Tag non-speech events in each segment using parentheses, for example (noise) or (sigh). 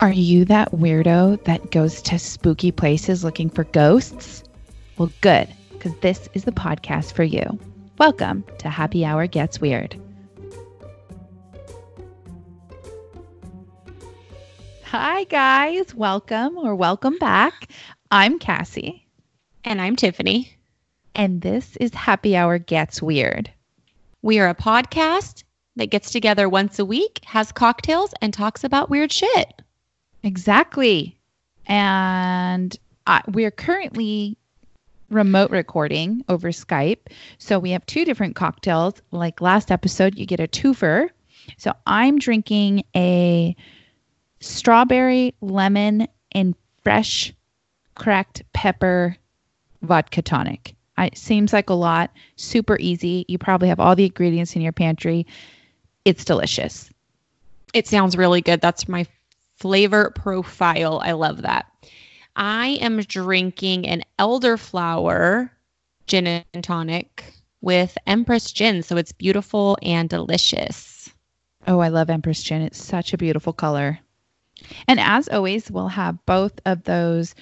Are you that weirdo that goes to spooky places looking for ghosts? Well, good, because this is the podcast for you. Welcome to Happy Hour Gets Weird. Hi, guys. Welcome or welcome back. I'm Cassie. And I'm Tiffany. And this is Happy Hour Gets Weird. We are a podcast that gets together once a week, has cocktails, and talks about weird shit. Exactly. And uh, we're currently remote recording over Skype. So we have two different cocktails. Like last episode, you get a twofer. So I'm drinking a strawberry, lemon, and fresh cracked pepper vodka tonic. it seems like a lot, super easy. You probably have all the ingredients in your pantry. It's delicious. It sounds really good. That's my flavor profile. I love that. I am drinking an elderflower gin and tonic with Empress gin. So it's beautiful and delicious. Oh, I love Empress gin. It's such a beautiful color. And as always, we'll have both of those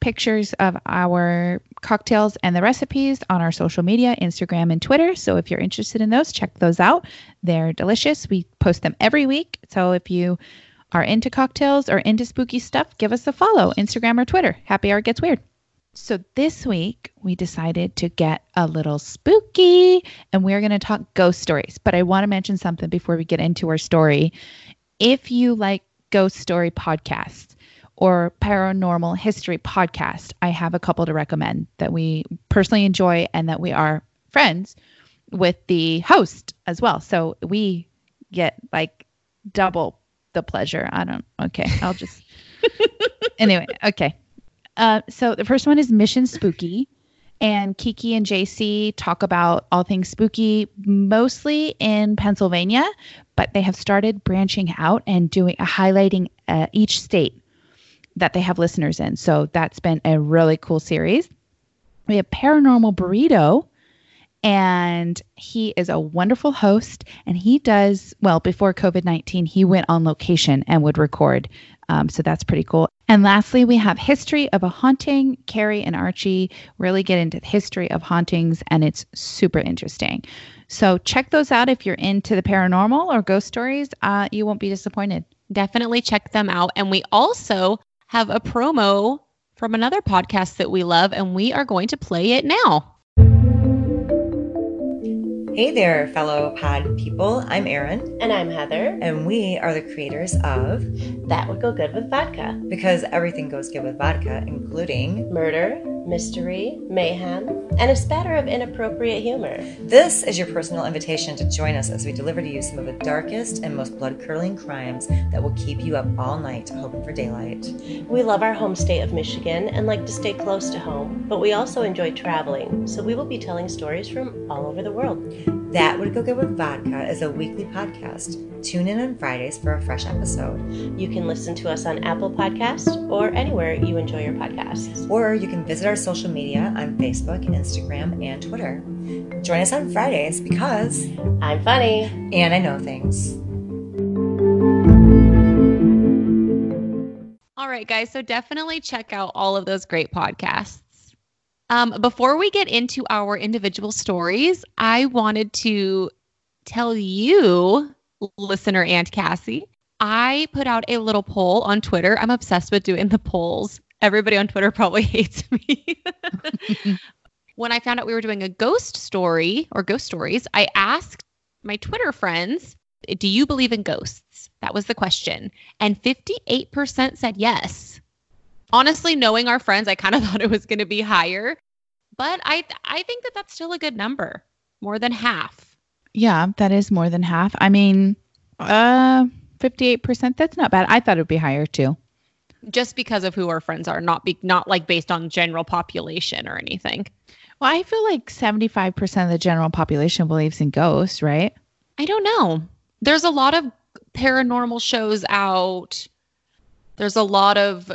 pictures of our cocktails and the recipes on our social media, Instagram and Twitter. So if you're interested in those, check those out. They're delicious. We post them every week. So if you are into cocktails or into spooky stuff, give us a follow, Instagram or Twitter. Happy Hour Gets Weird. So this week we decided to get a little spooky and we're going to talk ghost stories. But I want to mention something before we get into our story. If you like ghost story podcasts or paranormal history podcast, I have a couple to recommend that we personally enjoy and that we are friends with the host as well. So we get like double the pleasure. I don't. Okay, I'll just. (laughs) anyway, okay. Uh, so the first one is Mission Spooky, and Kiki and JC talk about all things spooky, mostly in Pennsylvania, but they have started branching out and doing a highlighting uh, each state that they have listeners in. So that's been a really cool series. We have Paranormal Burrito, and he is a wonderful host and he does well before covid-19 he went on location and would record. Um, so that's pretty cool. And lastly we have history of a haunting. Carrie and archie really get into the history of hauntings and it's super interesting. So check those out if you're into the paranormal or ghost stories. Uh, you won't be disappointed. Definitely check them out. And we also have a promo from another podcast that we love and we are going to play it now Hey there, fellow pod people. I'm Erin. And I'm Heather. And we are the creators of That Would Go Good with Vodka. Because everything goes good with vodka, including murder, mystery, mayhem, and a spatter of inappropriate humor. This is your personal invitation to join us as we deliver to you some of the darkest and most blood curdling crimes that will keep you up all night hoping for daylight. We love our home state of Michigan and like to stay close to home, but we also enjoy traveling, so we will be telling stories from all over the world. That Would Go Good with Vodka is a weekly podcast. Tune in on Fridays for a fresh episode. You can listen to us on Apple Podcast or anywhere you enjoy your podcasts. Or you can visit our social media on Facebook, Instagram, and Twitter. Join us on Fridays because I'm funny and I know things. All right, guys. So definitely check out all of those great podcasts. Um, before we get into our individual stories, I wanted to tell you, listener and Cassie, I put out a little poll on Twitter. I'm obsessed with doing the polls. Everybody on Twitter (laughs) probably hates me. (laughs) when I found out we were doing a ghost story or ghost stories, I asked my Twitter friends, Do you believe in ghosts? That was the question. And 58% said yes honestly, knowing our friends, I kind of (laughs) thought it was going to be higher, but I I think that that's still a good number, more than half. Yeah, that is more than half. I mean, uh, fifty-eight percent. That's not bad. I thought it would be higher too. Just because of who our friends are, not be not like based on general population or anything. Well, I feel like seventy-five percent of the general population believes in ghosts, right? I don't know. There's a lot of paranormal shows out. There's a lot of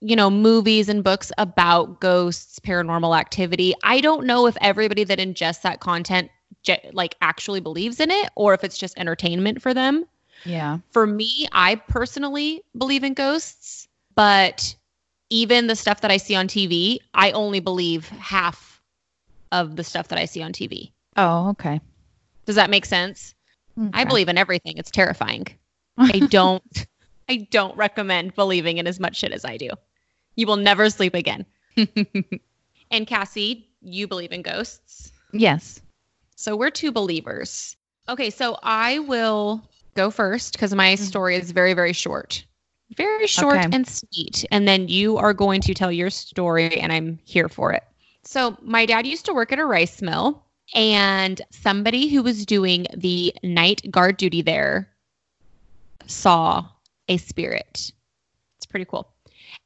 you know, movies and books about ghosts, paranormal activity. I don't know if everybody that ingests that content like actually believes in it or if it's just entertainment for them. Yeah. For me, I personally believe in ghosts, but even the stuff that I see on TV, I only believe half of the stuff that I see on TV. Oh, okay. Does that make sense? I believe in everything. It's terrifying. (laughs) I don't I don't recommend believing in as much shit as I do. You will never sleep again. (laughs) and Cassie, you believe in ghosts. yes. So we're two believers. Okay, so I will go first because my Mhm. story is very, very short. Very short Okay. and sweet. And then you are going to tell your story, and I'm here for it. So, my dad used to work at a rice mill, and somebody who was doing the night guard duty there saw a spirit. It's pretty cool.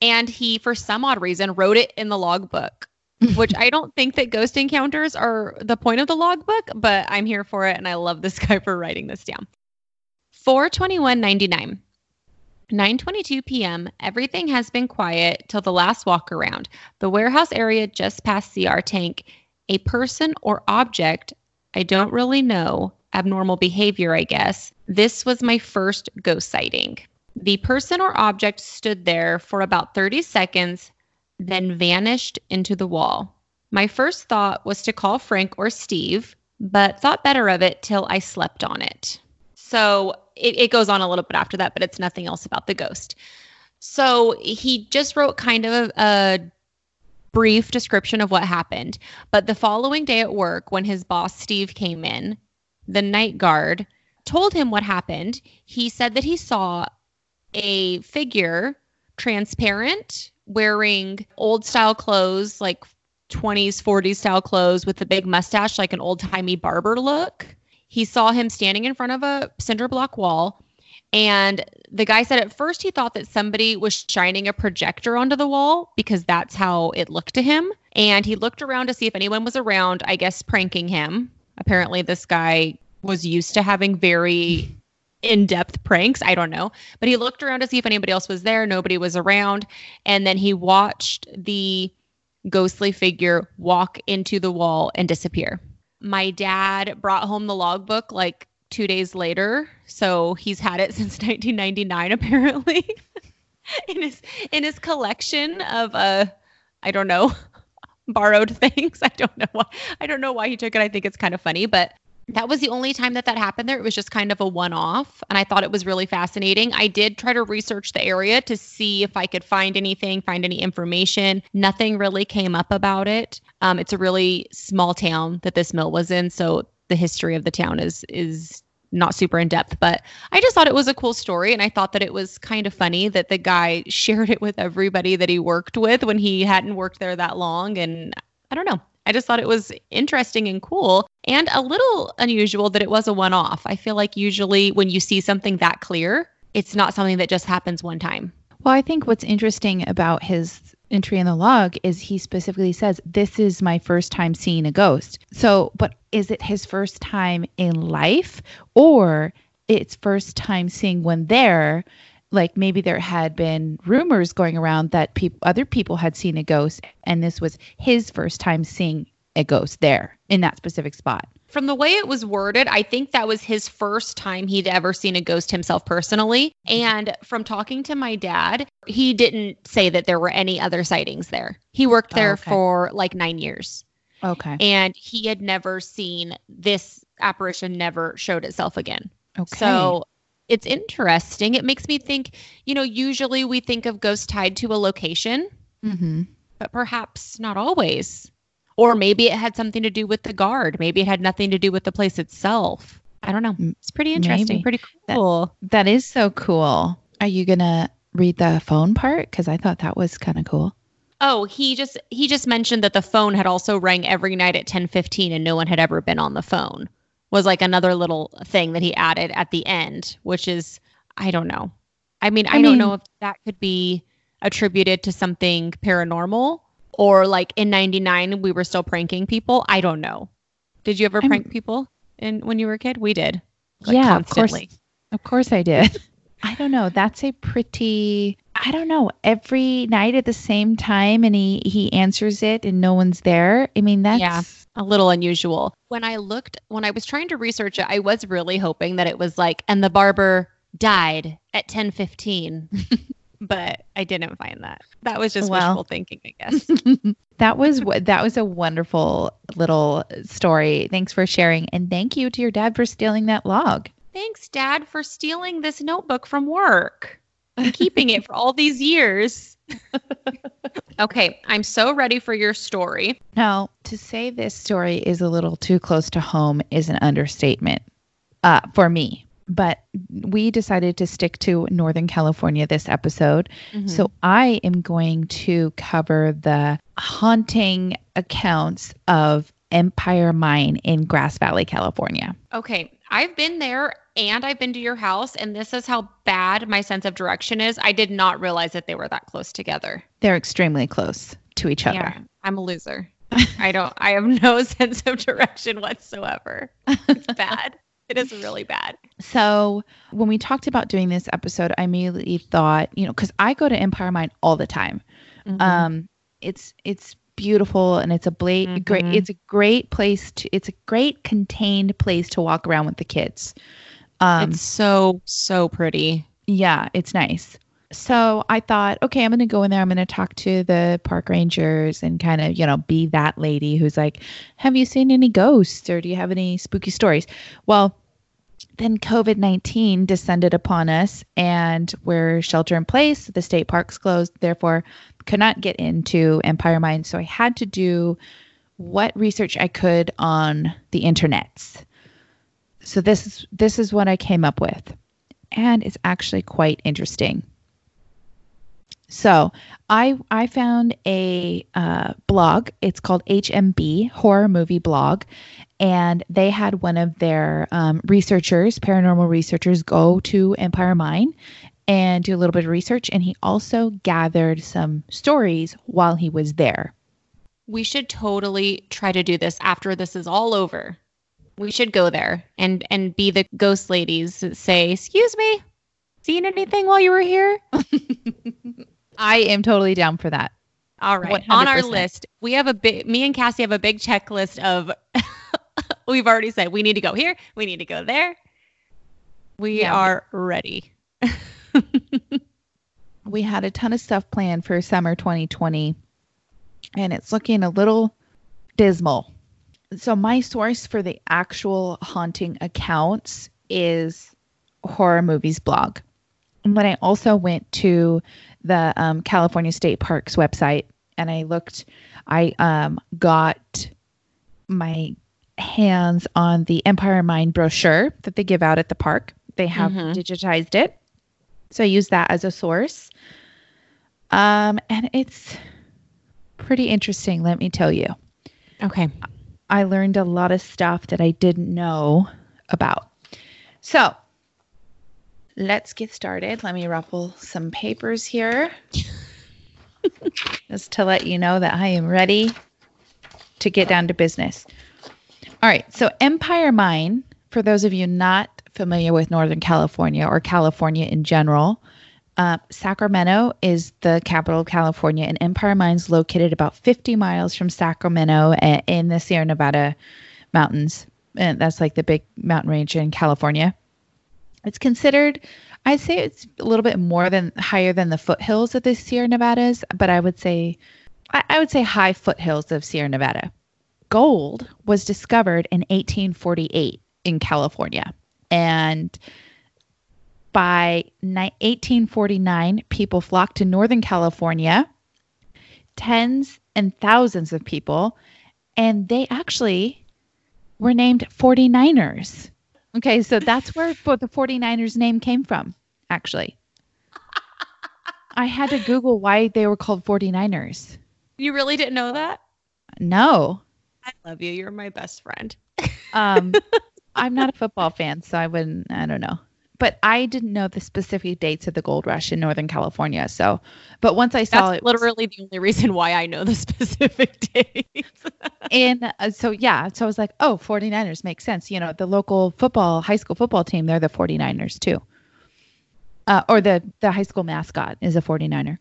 And he, for some odd reason, wrote it in the logbook (laughs) which I don't think that ghost encounters are the point of the logbook, but I'm here for it and I love this (laughs) guy for writing this down. 421.99. 9:22 p.m. Everything has been quiet till the last walk around. The warehouse area just past CR tank. A person or object, I don't really know, abnormal behavior, I guess. This was my first ghost sighting. The person or object stood there for about 30 seconds, then vanished into the wall. My first thought was to call Frank or Steve, but thought better of it till I slept on it. So it, it goes on a little bit after that, but it's nothing else about the ghost. So he just wrote kind of a, a brief description of what happened. But the following day at work, when his boss Steve came in, the night guard told him what happened. He said that he saw a figure transparent wearing old style clothes like 20s 40s style clothes with a big mustache like an old timey barber look. He saw him standing in front of a cinder block wall and the guy said at first he thought that somebody was shining a projector onto the wall because that's how it looked to him. And he looked around to see if anyone was around i guess pranking him. Apparently this guy was used to having very in-depth pranks i don't know. But he looked around to see if anybody else was there. Nobody was around. And then he watched the ghostly figure walk into the wall and disappear. My dad brought home the logbook like two days later. So he's had it (laughs) since 1999 apparently. (laughs) In his in his collection of uh i don't know (laughs) borrowed things. I don't know why i don't know why he took it. I think it's kind of funny but that was the only time that that happened there. It was just kind of a one off. And I thought it was really fascinating. I did try to research the area to see if I could find anything, find any information. Nothing really came up about it. Um, it's a really small town that this mill was in. So the history of the town is, is, not super in depth, but I just thought it was a cool story. And I thought that it was kind of funny that the guy (laughs) shared it with everybody that he worked with when he hadn't worked there that long. And I don't know. I just thought it was interesting and cool and a little unusual that it was a one off. I feel like usually when you see something that clear, it's not something that just happens one time. Well, I think what's interesting about his entry in the log is he specifically says, This is my first time seeing a ghost. So, but is it his first time in life or it's first time seeing one there? Like maybe there had been rumors going around that peop- other people had seen a ghost, and this was his first time seeing a ghost there in that specific spot. From the way it was worded, I think that was his first time he'd ever seen a ghost himself personally. And from talking to my dad, he didn't say that there were any other sightings there. He worked there Oh, okay. for like nine years. Okay. and he had never seen this apparition never showed itself again. Okay. So it's interesting. It makes me think, you know, usually we think of ghosts tied to a location, hmm but perhaps not always. Or maybe it had something to do with the guard. Maybe it had nothing to do with the place itself. I don't know. It's pretty interesting. maybe. Pretty That- cool. that is so cool. Are you gonna read the phone part? Because I thought that was kind of cool. Oh, he just he just mentioned that the phone had also rang every night at 10:15 and no one had ever been on the phone. Was like another little thing that he added at the end, which is I don't know. I mean, I, I don't know if that could be attributed to something paranormal or like in 99 we were still pranking people. I don't know. Did you ever I'm- prank people in when you were a kid? We did. Like, yeah, of course. Of course I did. (laughs) I don't know. That's a pretty I don't know. Every night at the same time and he he answers it and no one's there. I mean, that's Yeah. a little unusual. When I looked, when I was trying to research it, I was really hoping that it was like, and the barber died at 10:15. (laughs) but I didn't find that. That was just Well. wishful thinking, I guess. (laughs) That was what that was a wonderful little story. Thanks for sharing and thank you to your dad for stealing that log. Thanks, Dad, for stealing this notebook from work and keeping it for all these years. (laughs) okay, I'm so ready for your story. Now, to say this story is a little too close to home is an understatement uh, for me. But we decided to stick to Northern California this episode. Mm-hmm. So I am going to cover the haunting accounts of Empire Mine in Grass Valley, California. Okay, I've been there and I've been to your house, and this is how bad my sense of direction is. I did not realize that they were that close together. They're extremely close to each other. Yeah, I'm a loser. (laughs) I don't. I have no (laughs) sense of direction whatsoever. It's bad. It is really bad. So when we talked about doing this episode, I immediately thought, you know, because I go to Empire Mine all the time. Mm-hmm. Um, it's it's beautiful and it's a bla- great Mhm. it's a great place to it's a great contained place to walk around with the kids. Um, it's so so pretty. yeah, it's nice. So I thought, okay, I'm going to go in there. I'm going to talk to the park rangers and kind of, you know, be that lady who's like, have you seen any ghosts or do you have any spooky stories? Well, then COVID 19 descended upon us and we're shelter in place. The state parks closed, therefore, could not get into Empire Mine. So I had to do what research I could on the internets. So this is this is what I came up with. And it's actually quite interesting. So I I found a uh, blog. It's called HMB Horror Movie Blog, and they had one of their um, researchers, paranormal researchers, go to Empire Mine and do a little bit of research. And he also gathered some stories while he was there. We should totally try to do this after this is all over. We should go there and and be the ghost ladies that say, "Excuse me, seen anything while you were here?" (laughs) I am totally down for that. All right. On our list, we have a big. Me and Cassie have a big checklist of. (laughs) we've already said we need to go here. We need to go there. We Yeah. are ready. (laughs) we had a ton of stuff planned for summer 2020 and it's looking a little dismal. So my source for the actual haunting accounts is horror movies blog. And then I also went to the um, California State Parks website and I looked I um, got my hands on the Empire Mine brochure that they give out at the park. They have Mhm. digitized it. So I use that as a source. Um, and it's pretty interesting, let me tell you. Okay. I learned a lot of stuff that I didn't know about. So let's get started. Let me ruffle some papers here (laughs) just to let you know that I am ready to get down to business. All right. So, Empire Mine, for those of you not familiar with Northern California or California in general, uh, Sacramento is the capital of California, and Empire Mine's located about 50 miles from Sacramento in the Sierra Nevada mountains. And that's like the big mountain range in California. It's considered, I'd say it's a little bit more than higher than the foothills of the Sierra Nevadas, but I would say, I, I would say high foothills of Sierra Nevada. Gold was discovered in 1848 in California. And by ni- 1849, people flocked to Northern California, tens and thousands of people, and they actually were named 49ers. Okay, so that's where the 49ers name came from, actually. I had to Google why they were called 49ers. You really didn't know that? No. I love you. You're my best friend. Um, (laughs) I'm not a football fan, so I wouldn't, I don't know. But I didn't know the specific dates of the gold rush in Northern California. So, but once I saw That's it, was literally the only reason why I know the (laughs) specific dates. and uh, so yeah, so I was like, oh, 49ers makes sense. You know, the local football, high school football team, they're the 49ers too. Uh, or the, the high school mascot is a 49er.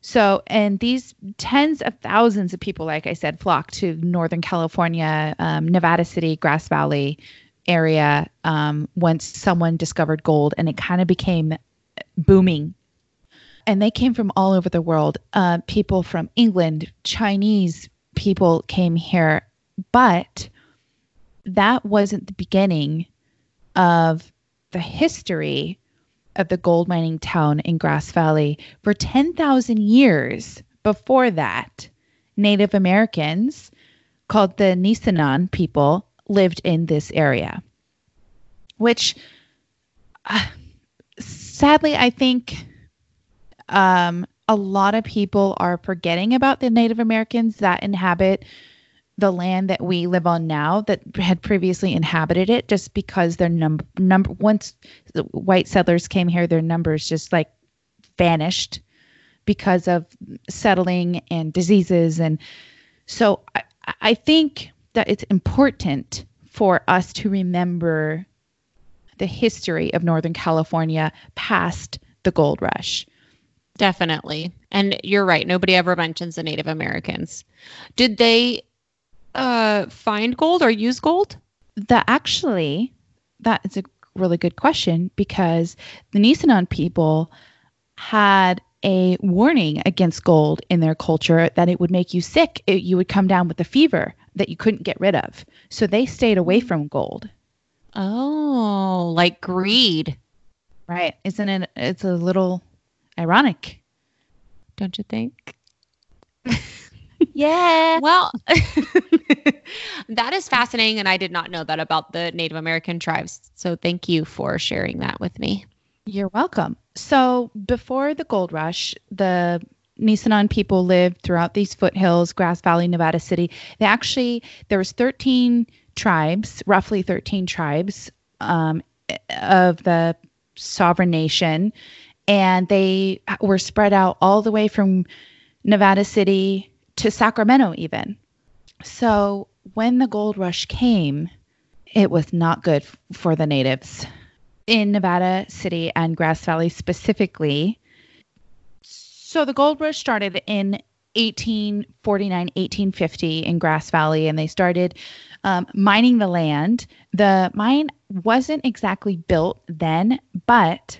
So, and these tens of thousands of people, like I said, flock to Northern California, um, Nevada City, Grass Valley area um, once someone discovered gold and it kind of became booming. And they came from all over the world. Uh, people from England, Chinese people came here. But that wasn't the beginning of the history of the gold mining town in Grass Valley. For 10,000 years before that, Native Americans called the Nisenan people lived in this area, which uh, sadly, I think um, a lot of people are forgetting about the Native Americans that inhabit the land that we live on now that had previously inhabited it just because their number number once the white settlers came here their numbers just like vanished because of settling and diseases. And so I, I think that it's important for us to remember the history of Northern California past the gold rush. Definitely. And you're right. Nobody ever mentions the Native Americans. Did they uh, find gold or use gold? That actually, that is a really good question because the Nisenan people had a warning against gold in their culture that it would make you sick. It, you would come down with a fever that you couldn't get rid of. So they stayed away from gold. Oh, like greed. Right. Isn't it? It's a little ironic. Don't you think? (laughs) yeah. Well, (laughs) that is fascinating. And I did not know that about the Native American tribes. So thank you for sharing that with me. You're welcome. So before the gold rush, the Nisenan people lived throughout these foothills, Grass Valley, Nevada City. They actually there was 13 tribes, roughly 13 tribes um, of the sovereign nation, and they were spread out all the way from Nevada City to Sacramento, even. So when the gold rush came, it was not good for the natives in Nevada City and Grass Valley specifically. So the gold rush started in 1849, 1850 in Grass Valley, and they started um, mining the land. The mine wasn't exactly built then, but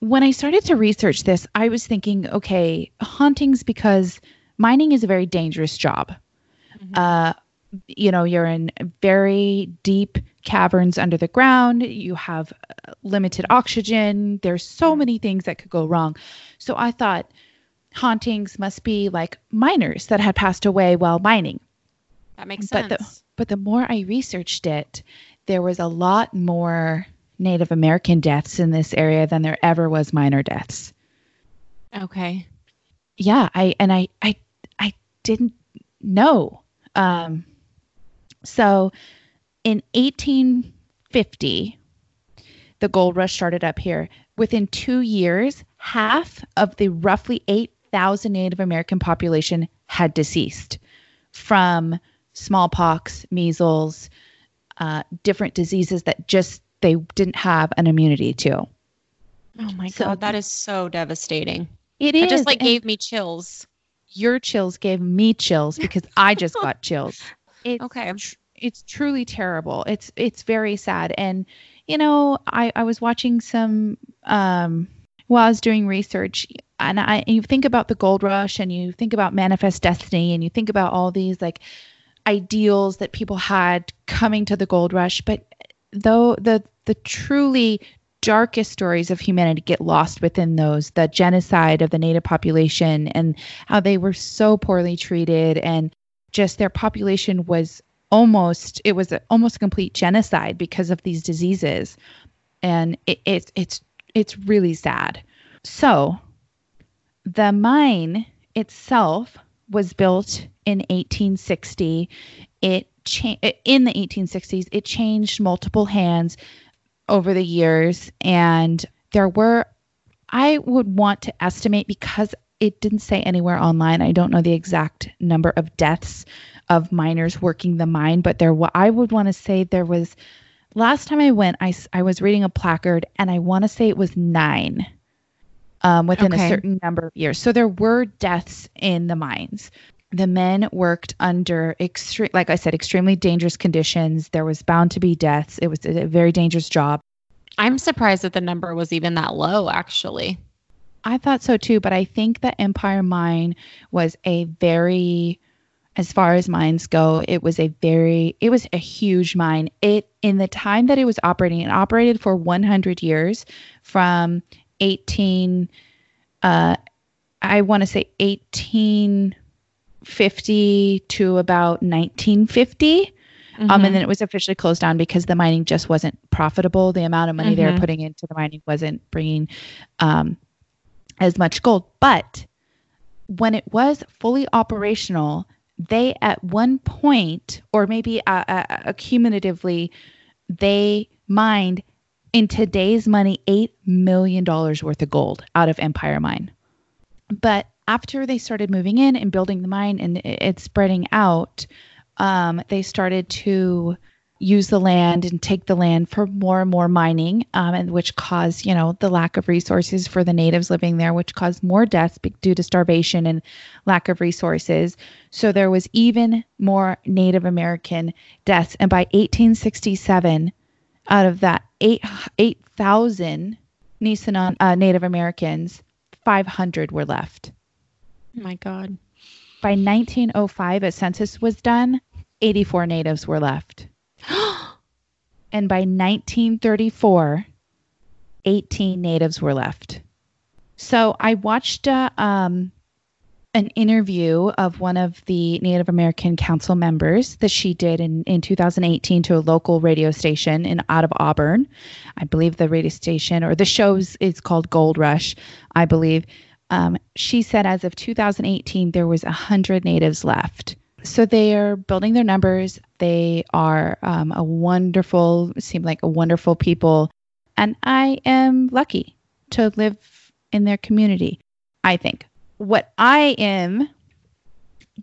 when I started to research this, I was thinking, okay, hauntings because mining is a very dangerous job. Mm-hmm. Uh, you know, you're in very deep caverns under the ground. You have uh, limited oxygen. There's so many things that could go wrong. So I thought hauntings must be like miners that had passed away while mining. That makes sense. But the, but the more I researched it, there was a lot more Native American deaths in this area than there ever was miner deaths. Okay. Yeah, I and I I I didn't know. Um, so in 1850, the gold rush started up here. Within two years, half of the roughly 8,000 Native American population had deceased from smallpox, measles, uh, different diseases that just they didn't have an immunity to. Oh my so, god, that is so devastating. It is. It just like gave me chills. Your chills gave me chills because I just (laughs) got chills. It's, okay. It's truly terrible. It's it's very sad. And you know, I I was watching some um while I was doing research and I and you think about the gold rush and you think about manifest destiny and you think about all these like ideals that people had coming to the gold rush, but though the the truly darkest stories of humanity get lost within those the genocide of the native population and how they were so poorly treated and just their population was almost it was a, almost a complete genocide because of these diseases. And it, it, it's it's really sad. So the mine itself was built in 1860 it cha- in the 1860s it changed multiple hands over the years. And there were I would want to estimate because it didn't say anywhere online. I don't know the exact number of deaths of miners working the mine, but there I would want to say there was last time I went I I was reading a placard and I want to say it was 9 um, within okay. a certain number of years. So there were deaths in the mines. The men worked under extreme, like I said, extremely dangerous conditions. There was bound to be deaths. It was a very dangerous job. I'm surprised that the number was even that low, actually. I thought so too, but I think the Empire Mine was a very as far as mines go, it was a very it was a huge mine. It in the time that it was operating, it operated for 100 years from 18 uh I want to say 1850 to about 1950. Mm-hmm. Um, and then it was officially closed down because the mining just wasn't profitable. The amount of money mm-hmm. they were mm-hmm. putting into the mining wasn't bringing um, as much gold. But when it was fully operational, they at one point, or maybe uh, uh, accumulatively, they mined in today's money $8 million worth of gold out of Empire Mine. But after they started moving in and building the mine and it's spreading out, um, they started to use the land and take the land for more and more mining, um, and which caused, you know, the lack of resources for the natives living there, which caused more deaths due to starvation and lack of resources. So there was even more Native American deaths. And by 1867, out of that eight 8,000 Nisenan uh, Native Americans, 500 were left. Oh my God. By 1905, a census was done, 84 natives were left. (gasps) and by 1934, 18 natives were left. So I watched uh, um, an interview of one of the Native American Council members that she did in, in 2018 to a local radio station in out of Auburn. I believe the radio station or the show is called Gold Rush, I believe. Um, she said as of 2018 there was 100 natives left so they are building their numbers. They are um, a wonderful, seem like a wonderful people. And I am lucky to live in their community, I think. What I am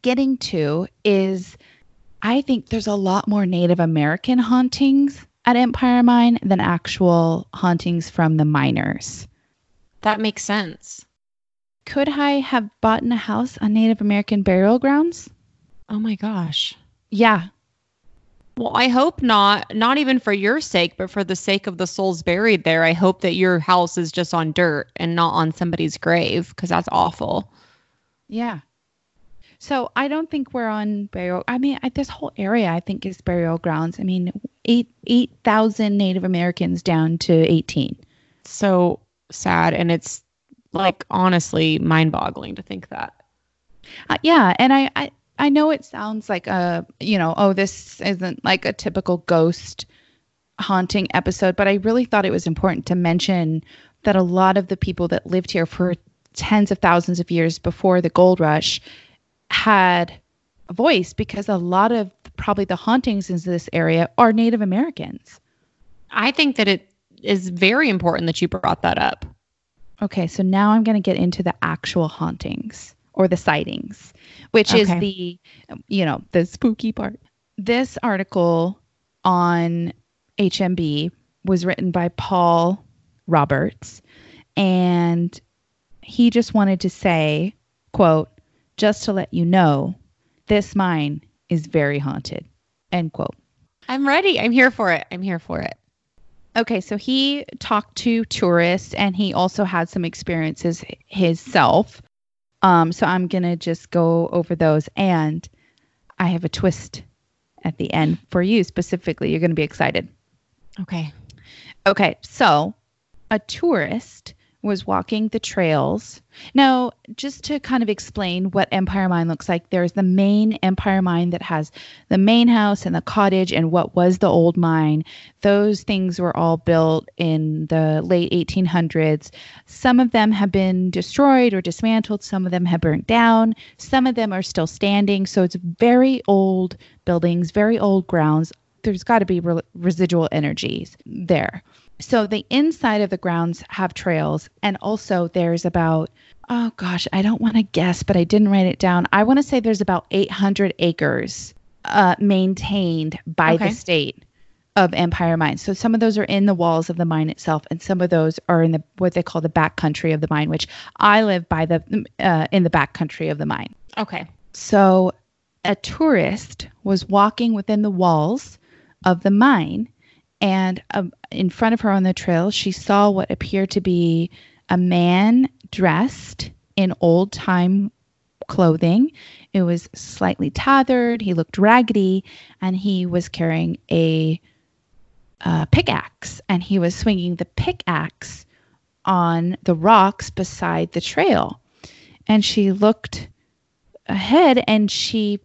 getting to is I think there's a lot more Native American hauntings at Empire Mine than actual hauntings from the miners. That makes sense. Could I have bought in a house on Native American burial grounds? Oh my gosh. Yeah. Well, I hope not, not even for your sake, but for the sake of the souls buried there. I hope that your house is just on dirt and not on somebody's grave because that's awful. Yeah. So I don't think we're on burial. I mean, I, this whole area I think is burial grounds. I mean, eight eight thousand Native Americans down to eighteen. So sad, and it's like honestly mind-boggling to think that. Uh, yeah, and I, I I know it sounds like a, you know, oh, this isn't like a typical ghost haunting episode, but I really thought it was important to mention that a lot of the people that lived here for tens of thousands of years before the gold rush had a voice because a lot of probably the hauntings in this area are Native Americans. I think that it is very important that you brought that up. Okay, so now I'm going to get into the actual hauntings or the sightings which okay. is the you know the spooky part. This article on HMB was written by Paul Roberts and he just wanted to say, quote, just to let you know, this mine is very haunted. End quote. I'm ready. I'm here for it. I'm here for it. Okay, so he talked to tourists and he also had some experiences himself. Um, so I'm going to just go over those. And I have a twist at the end for you specifically. You're going to be excited. Okay. Okay. So a tourist was walking the trails. Now, just to kind of explain what Empire Mine looks like, there's the main Empire Mine that has the main house and the cottage and what was the old mine. Those things were all built in the late 1800s. Some of them have been destroyed or dismantled, some of them have burnt down, some of them are still standing. So it's very old buildings, very old grounds. There's got to be re- residual energies there so the inside of the grounds have trails and also there's about oh gosh i don't want to guess but i didn't write it down. I want to say there's about 800 acres uh, maintained by okay. the state of empire mine. So some of those are in the walls of the mine itself and some of those are in the what they call the back country of the mine which i live by the uh, in the back country of the mine. Okay. So a tourist was walking within the walls of the mine, and um, in front of her on the trail, she saw what appeared to be a man dressed in old time clothing. It was slightly tattered, he looked raggedy, and he was carrying a uh, pickaxe and he was swinging the pickaxe on the rocks beside the trail. And she looked ahead and she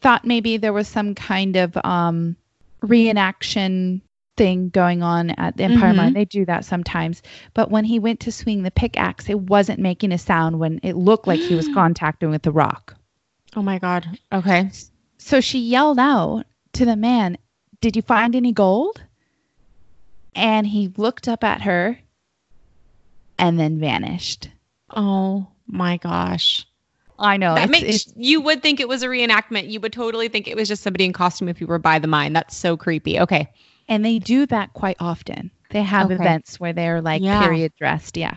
thought maybe there was some kind of um, reenaction thing going on at the Empire Mhm. Mine. They do that sometimes. But when he went to swing the pickaxe, it wasn't making a sound when it looked like he was (gasps) contacting with the rock. Oh my God. Okay. So she yelled out to the man, Did you find any gold? And he looked up at her and then vanished. Oh my gosh. I know. that it's- makes it's- you would think it was a reenactment. You would totally think it was just somebody in costume if you were by the mine. That's so creepy. Okay. and they do that quite often. They have Okay. events where they're like Yeah. period dressed. Yeah.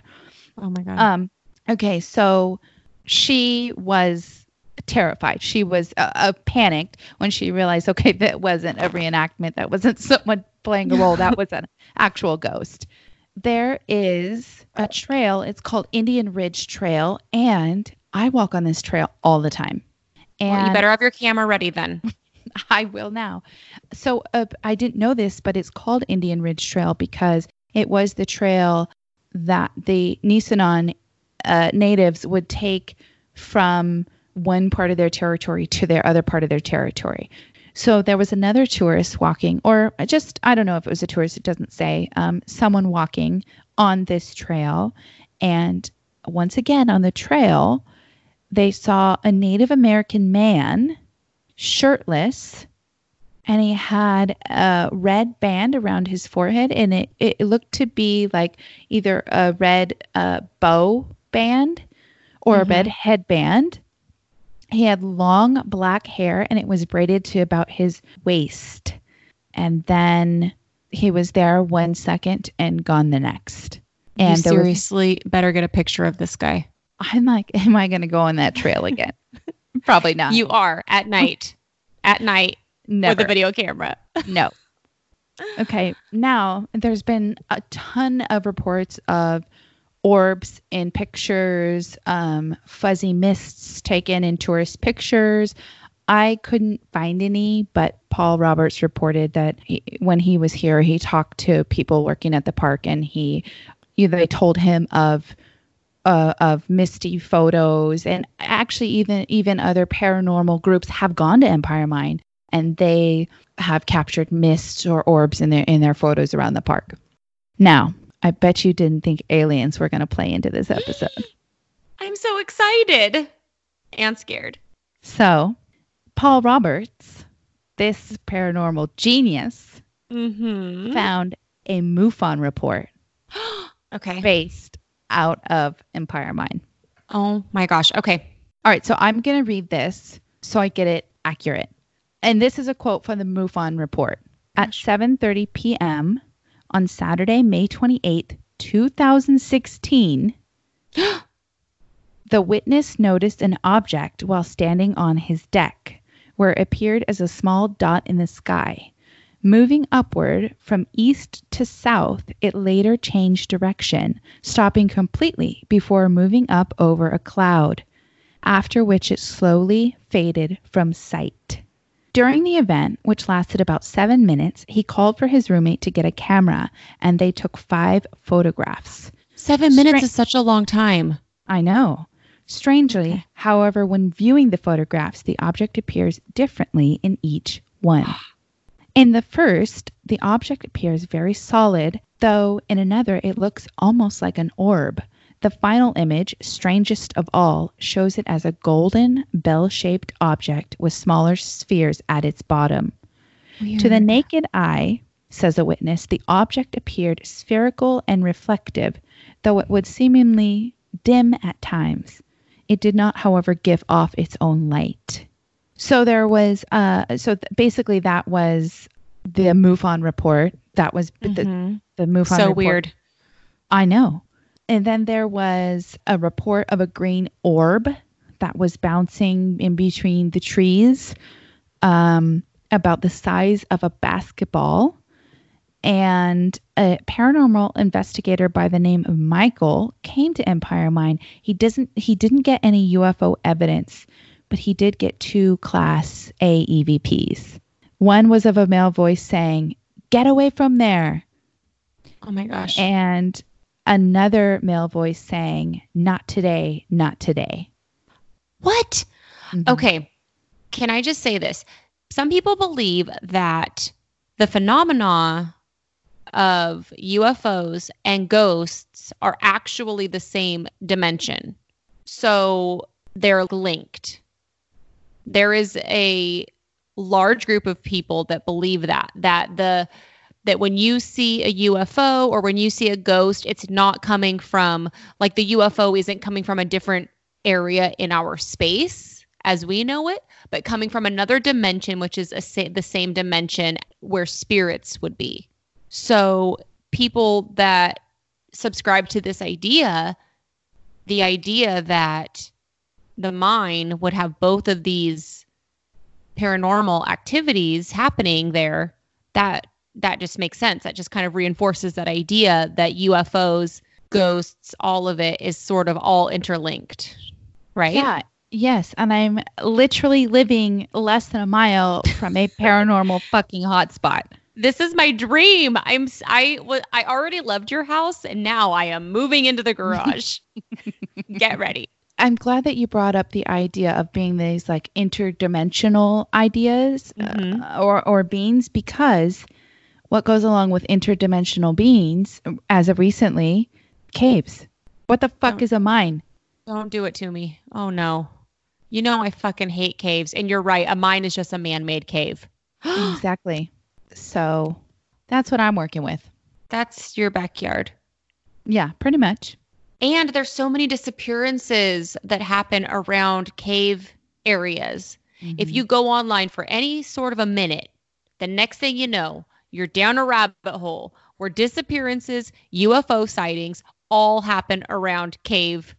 Oh my God. Um, okay, so she was terrified. She was uh, uh, panicked when she realized, okay, (laughs) that wasn't a reenactment. That wasn't (laughs) someone playing a role. That was an actual ghost. There is a trail. It's called Indian Ridge Trail, and I walk on this trail all the time. And well, you better have your camera ready then. (laughs) I will now. So uh, I didn't know this, but it's called Indian Ridge Trail because it was the trail that the Nisenan uh, natives would take from one part of their territory to their other part of their territory. So there was another tourist walking, or just, I don't know if it was a tourist, it doesn't say, um, someone walking on this trail. And once again, on the trail, they saw a Native American man shirtless and he had a red band around his forehead and it, it looked to be like either a red uh, bow band or a Mhm. red headband he had long black hair and it was braided to about his waist and then he was there one second and gone the next And and there was, seriously better get a picture of this guy. I'm like (laughs) am i going to go on that trail again (laughs) probably not You are at night. (laughs) at night never with a video camera. No. Okay. Now, there's been a ton of reports of orbs in pictures, um, fuzzy mists taken in tourist pictures. I couldn't find any, but Paul Roberts reported that he, when he was here, he talked to people working at the park, and he, you they told him of uh, of misty photos, and actually even even other paranormal groups have gone to Empire Mine, and they have captured mists or orbs in their in their photos around the park. Now, I bet you didn't think aliens were going to play into this episode. (gasps) I'm so excited and scared. So, Paul Roberts, this paranormal genius, Mm-hmm. found a MUFON report (gasps) okay. based out of Empire Mine. Oh my gosh. Okay. All right, so I'm going to read this so I get it accurate. And this is a quote from the MUFON report. At 7:30 p.m. on Saturday, May 28th, 2016, (gasps) the witness noticed an object while standing on his deck, where it appeared as a small dot in the sky. Moving upward from east to south, it later changed direction, stopping completely before moving up over a cloud, after which it slowly faded from sight. During the event, which lasted about seven minutes, he called for his roommate to get a camera and they took five photographs. Seven minutes is such a long time. I know. Strangely, Okay. however, when viewing the photographs, the object appears differently in each one. (sighs) In the first, the object appears very solid, though in another, it looks almost like an orb. The final image, strangest of all, shows it as a golden, bell shaped object with smaller spheres at its bottom. To the naked eye, says a witness, the object appeared spherical and reflective, though it would seemingly dim at times. It did not, however, give off its own light. So there was, uh, so th- basically that was the MUFON report. That was the, Mhm. the MUFON so report. weird. I know. And then there was a report of a green orb that was bouncing in between the trees um, about the size of a basketball. And a paranormal investigator by the name of Michael came to Empire Mine. He doesn't he didn't get any UFO evidence, but he did get two class A EVPs. One was of a male voice saying, "Get away from there." Oh my gosh. And another male voice saying, Not today, not today. what? Mhm. Okay. Can I just say this? Some people believe that the phenomena of UFOs and ghosts are actually the same dimension. So they're linked. There is a large group of people that believe that that the that when you see a UFO or when you see a ghost, it's not coming from like the UFO isn't coming from a different area in our space as we know it, but coming from another dimension, which is sa- the same dimension where spirits would be. So people that subscribe to this idea, the idea that the mine would have both of these paranormal activities happening there, that that just makes sense. That just kind of reinforces that idea that UFOs, ghosts, all of it is sort of all interlinked. Right? Yeah. Yes. And I'm literally living less than a mile from a paranormal (laughs) fucking hotspot. This is my dream. I'm I was I already loved your house and now I am moving into the garage. (laughs) Get ready. I'm glad that you brought up the idea of being these like interdimensional ideas Mhm. uh, or, or beings because what goes along with interdimensional beings as of recently, caves. What the fuck Oh. is a mine? Don't do it to me. Oh no. You know I fucking hate caves and you're right. A mine is just a man-made cave. (gasps) exactly. So that's what I'm working with. That's your backyard. Yeah, pretty much. And there's so many disappearances that happen around cave areas. If Mhm. you go online for any sort of a minute, the next thing you know, you're down a rabbit hole where disappearances, UFO sightings all happen around cave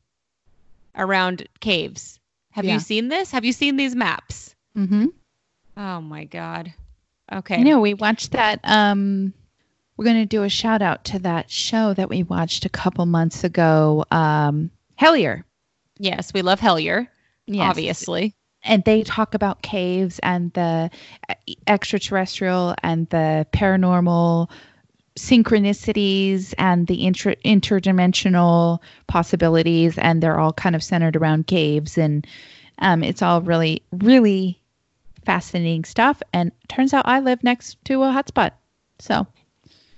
around caves. Have Yeah. you seen this? Have you seen these maps? Mm-hmm. Oh my god. Okay. I know we watched that. Um, we're going to do a shout out to that show that we watched a couple months ago. Um, Hellier. Yes, we love Hellier, Yes. obviously. And they talk about caves and the extraterrestrial and the paranormal synchronicities and the inter- interdimensional possibilities. And they're all kind of centered around caves. And um, it's all really, really fascinating stuff. And turns out I live next to a hotspot. So.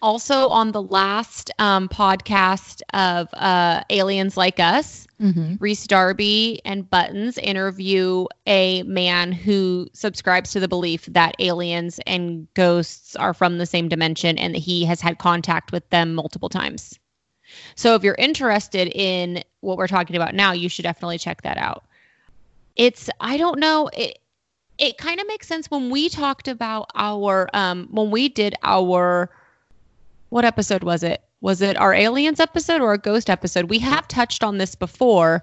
Also on the last um, podcast of uh, Aliens Like Us, Mm-hmm. Reese Darby and Buttons interview a man who subscribes to the belief that aliens and ghosts are from the same dimension and that he has had contact with them multiple times. So if you're interested in what we're talking about now, you should definitely check that out. It's I don't know, it it kind of makes sense when we talked about our um when we did our what episode was it? Was it our aliens episode or a ghost episode? We have touched on this before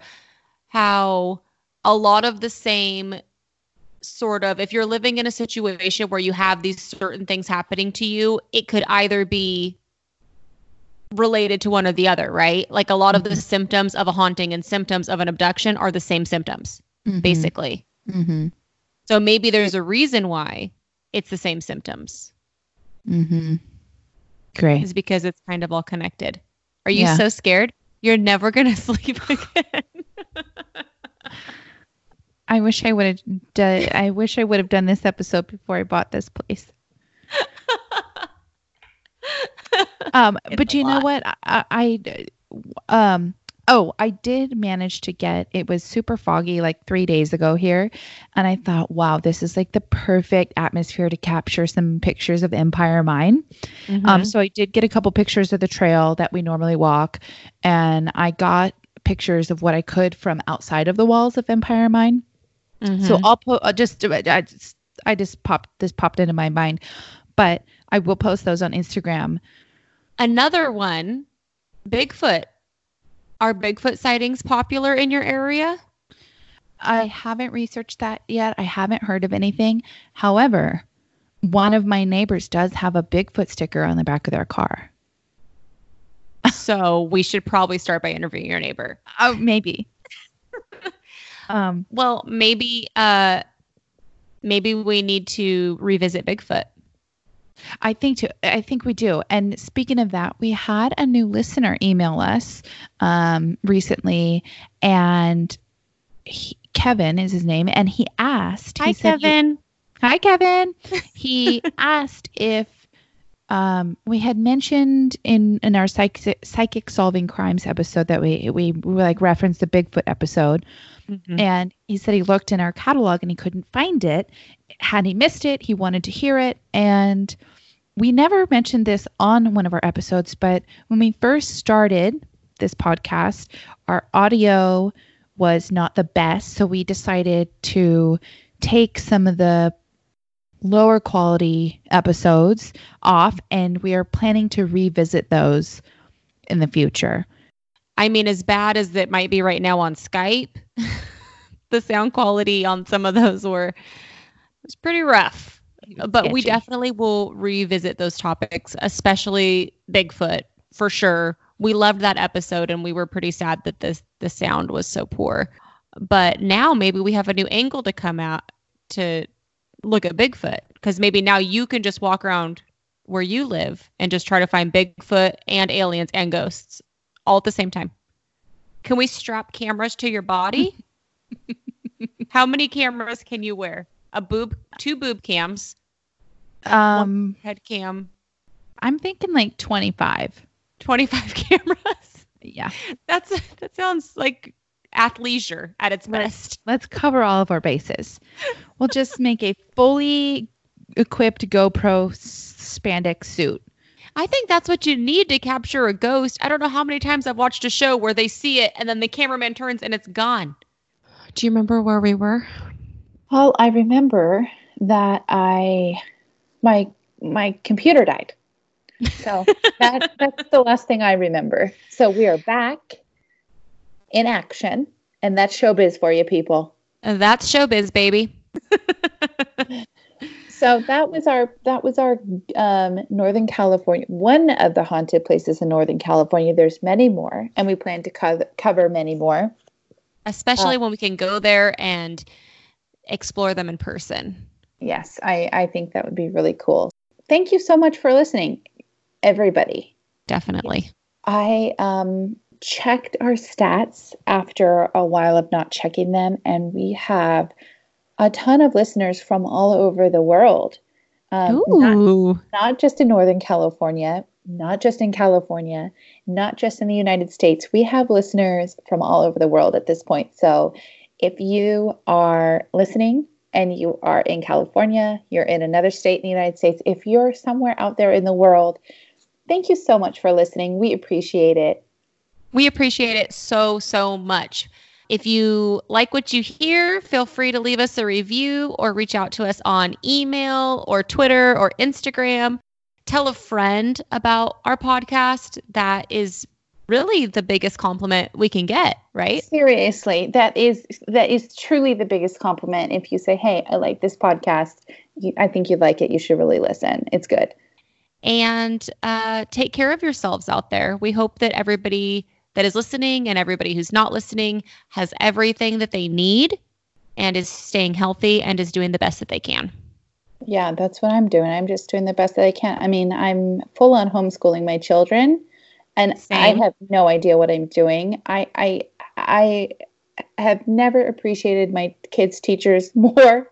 how a lot of the same sort of if you're living in a situation where you have these certain things happening to you, it could either be related to one or the other, right? Like a lot of the Mhm. symptoms of a haunting and symptoms of an abduction are the same symptoms, basically. Mm-hmm. So maybe there's a reason why it's the same symptoms. Great. is because it's kind of all connected. Are you Yeah. so scared? You're never going (laughs) to sleep again. I wish I would have done. I wish I would have done this episode before I bought this place. (laughs) Um, but you know what? I, I, um, oh, I did manage to get. It was super foggy like three days ago here, and I thought, wow, this is like the perfect atmosphere to capture some pictures of Empire Mine. Mm-hmm. Um, so I did get a couple pictures of the trail that we normally walk, and I got pictures of what I could from outside of the walls of Empire Mine. Mm-hmm. So I'll put I'll just I just I just popped this popped into my mind, but I will post those on Instagram. another one, Bigfoot. Are Bigfoot sightings popular in your area? I haven't researched that yet. I haven't heard of anything. However, one of my neighbors does have a Bigfoot sticker on the back of their car. (laughs) so we should probably start by interviewing your neighbor. Oh, maybe. (laughs) um, well, maybe uh, maybe we need to revisit Bigfoot. I think too. I think we do. And speaking of that, we had a new listener email us um, recently, and he, Kevin is his name, and he asked. Hi, he Kevin. He, hi, Kevin. (laughs) He asked if um, we had mentioned in in our psychic psychic solving crimes episode that we we, we like referenced the Bigfoot episode, mm-hmm. and he said he looked in our catalog and he couldn't find it. Had he missed it, he wanted to hear it, and we never mentioned this on one of our episodes, but when we first started this podcast, our audio was not the best. So we decided to take some of the lower quality episodes off, and we are planning to revisit those in the future. I mean, as bad as it might be right now on Skype, (laughs) the sound quality on some of those were was pretty rough. Uh, but we definitely will revisit those topics, especially Bigfoot for sure we loved that episode and we were pretty sad that the the sound was so poor. But now maybe we have a new angle to come out to look at Bigfoot because maybe now you can just walk around where you live and just try to find Bigfoot and aliens and ghosts all at the same time. Can we strap cameras to your body? (laughs) How many cameras can you wear? A boob, two boob cams, um, head cam. I'm thinking like 25. 25 (laughs) cameras. Yeah. That's that sounds like athleisure at its best. (laughs) Let's cover all of our bases. We'll just make a fully equipped GoPro spandex suit. I think that's what you need to capture a ghost. I don't know how many times I've watched a show where they see it and then the cameraman turns and it's gone. Do you remember where we were? Well, I remember that I my my computer died. So (laughs) that that's the last thing I remember. So we are back in action, and that's showbiz for you people. And that's showbiz, baby. (laughs) so that was our that was our um, Northern California one of the haunted places in Northern California. There's many more, and we plan to co- cover many more, especially uh, when we can go there and explore them in person. Yes, I I think that would be really cool. Thank you so much for listening everybody. Definitely. I um, checked our stats after a while of not checking them, and we have a ton of listeners from all over the world. Um, Ooh. Not, not just in Northern California, not just in California, not just in the United States. We have listeners from all over the world at this point. So if you are listening and you are in California, you're in another state in the United States, if you're somewhere out there in the world Thank you so much for listening. We appreciate it. We appreciate it so, so much. If you like what you hear, feel free to leave us a review or reach out to us on email or Twitter or Instagram. Tell a friend about our podcast. That is really the biggest compliment we can get, right? Seriously, that is that is truly the biggest compliment if you say, "Hey, I like this podcast. I think you'd like it. You should really listen. It's good." and uh, take care of yourselves out there. We hope that everybody that is listening and everybody who's not listening has everything that they need and is staying healthy and is doing the best that they can. Yeah, that's what I'm doing. I'm just doing the best that I can. I mean, I'm full on homeschooling my children and Same. I have no idea what I'm doing. I I I have never appreciated my kids' teachers (laughs) more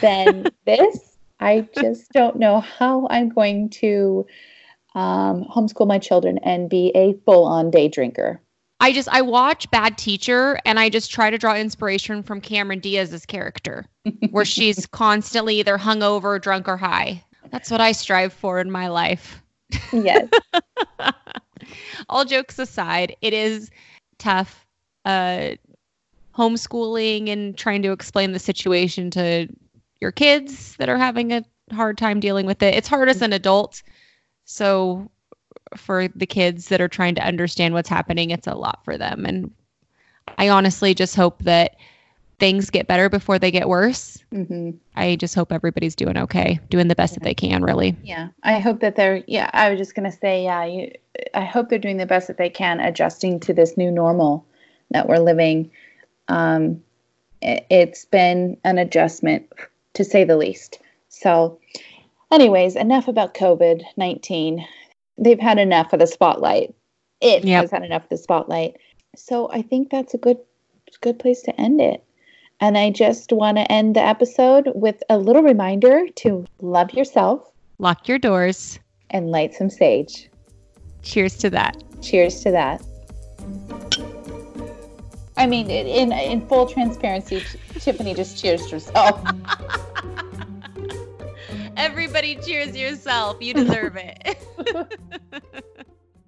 than (laughs) this. I just don't know how I'm going to um, homeschool my children and be a full on day drinker. I just I watch Bad Teacher and I just try to draw inspiration from Cameron Diaz's character, where (laughs) she's constantly either hungover, drunk, or high. That's what I strive for in my life. Yes. All jokes aside, it is tough uh, homeschooling and trying to explain the situation to your kids that are having a hard time dealing with it. It's hard as an adult. So for the kids that are trying to understand what's happening, it's a lot for them. And I honestly just hope that things get better before they get worse. Mm-hmm. I just hope everybody's doing okay, doing the best that they can, really. Yeah, I hope that they're. Yeah, I was just gonna say, yeah, you. I hope they're doing the best that they can, adjusting to this new normal that we're living. Um, it, it's been an adjustment, to say the least. So, anyways, enough about COVID nineteen. They've had enough of the spotlight. It Yep. has had enough of the spotlight. So I think that's a good, good place to end it. And I just want to end the episode with a little reminder to love yourself Lock your doors. and light some sage. Cheers to that. Cheers to that. I mean, in in full transparency, Tiffany just cheers herself. (laughs) (laughs) Everybody cheers yourself. You deserve it. (laughs)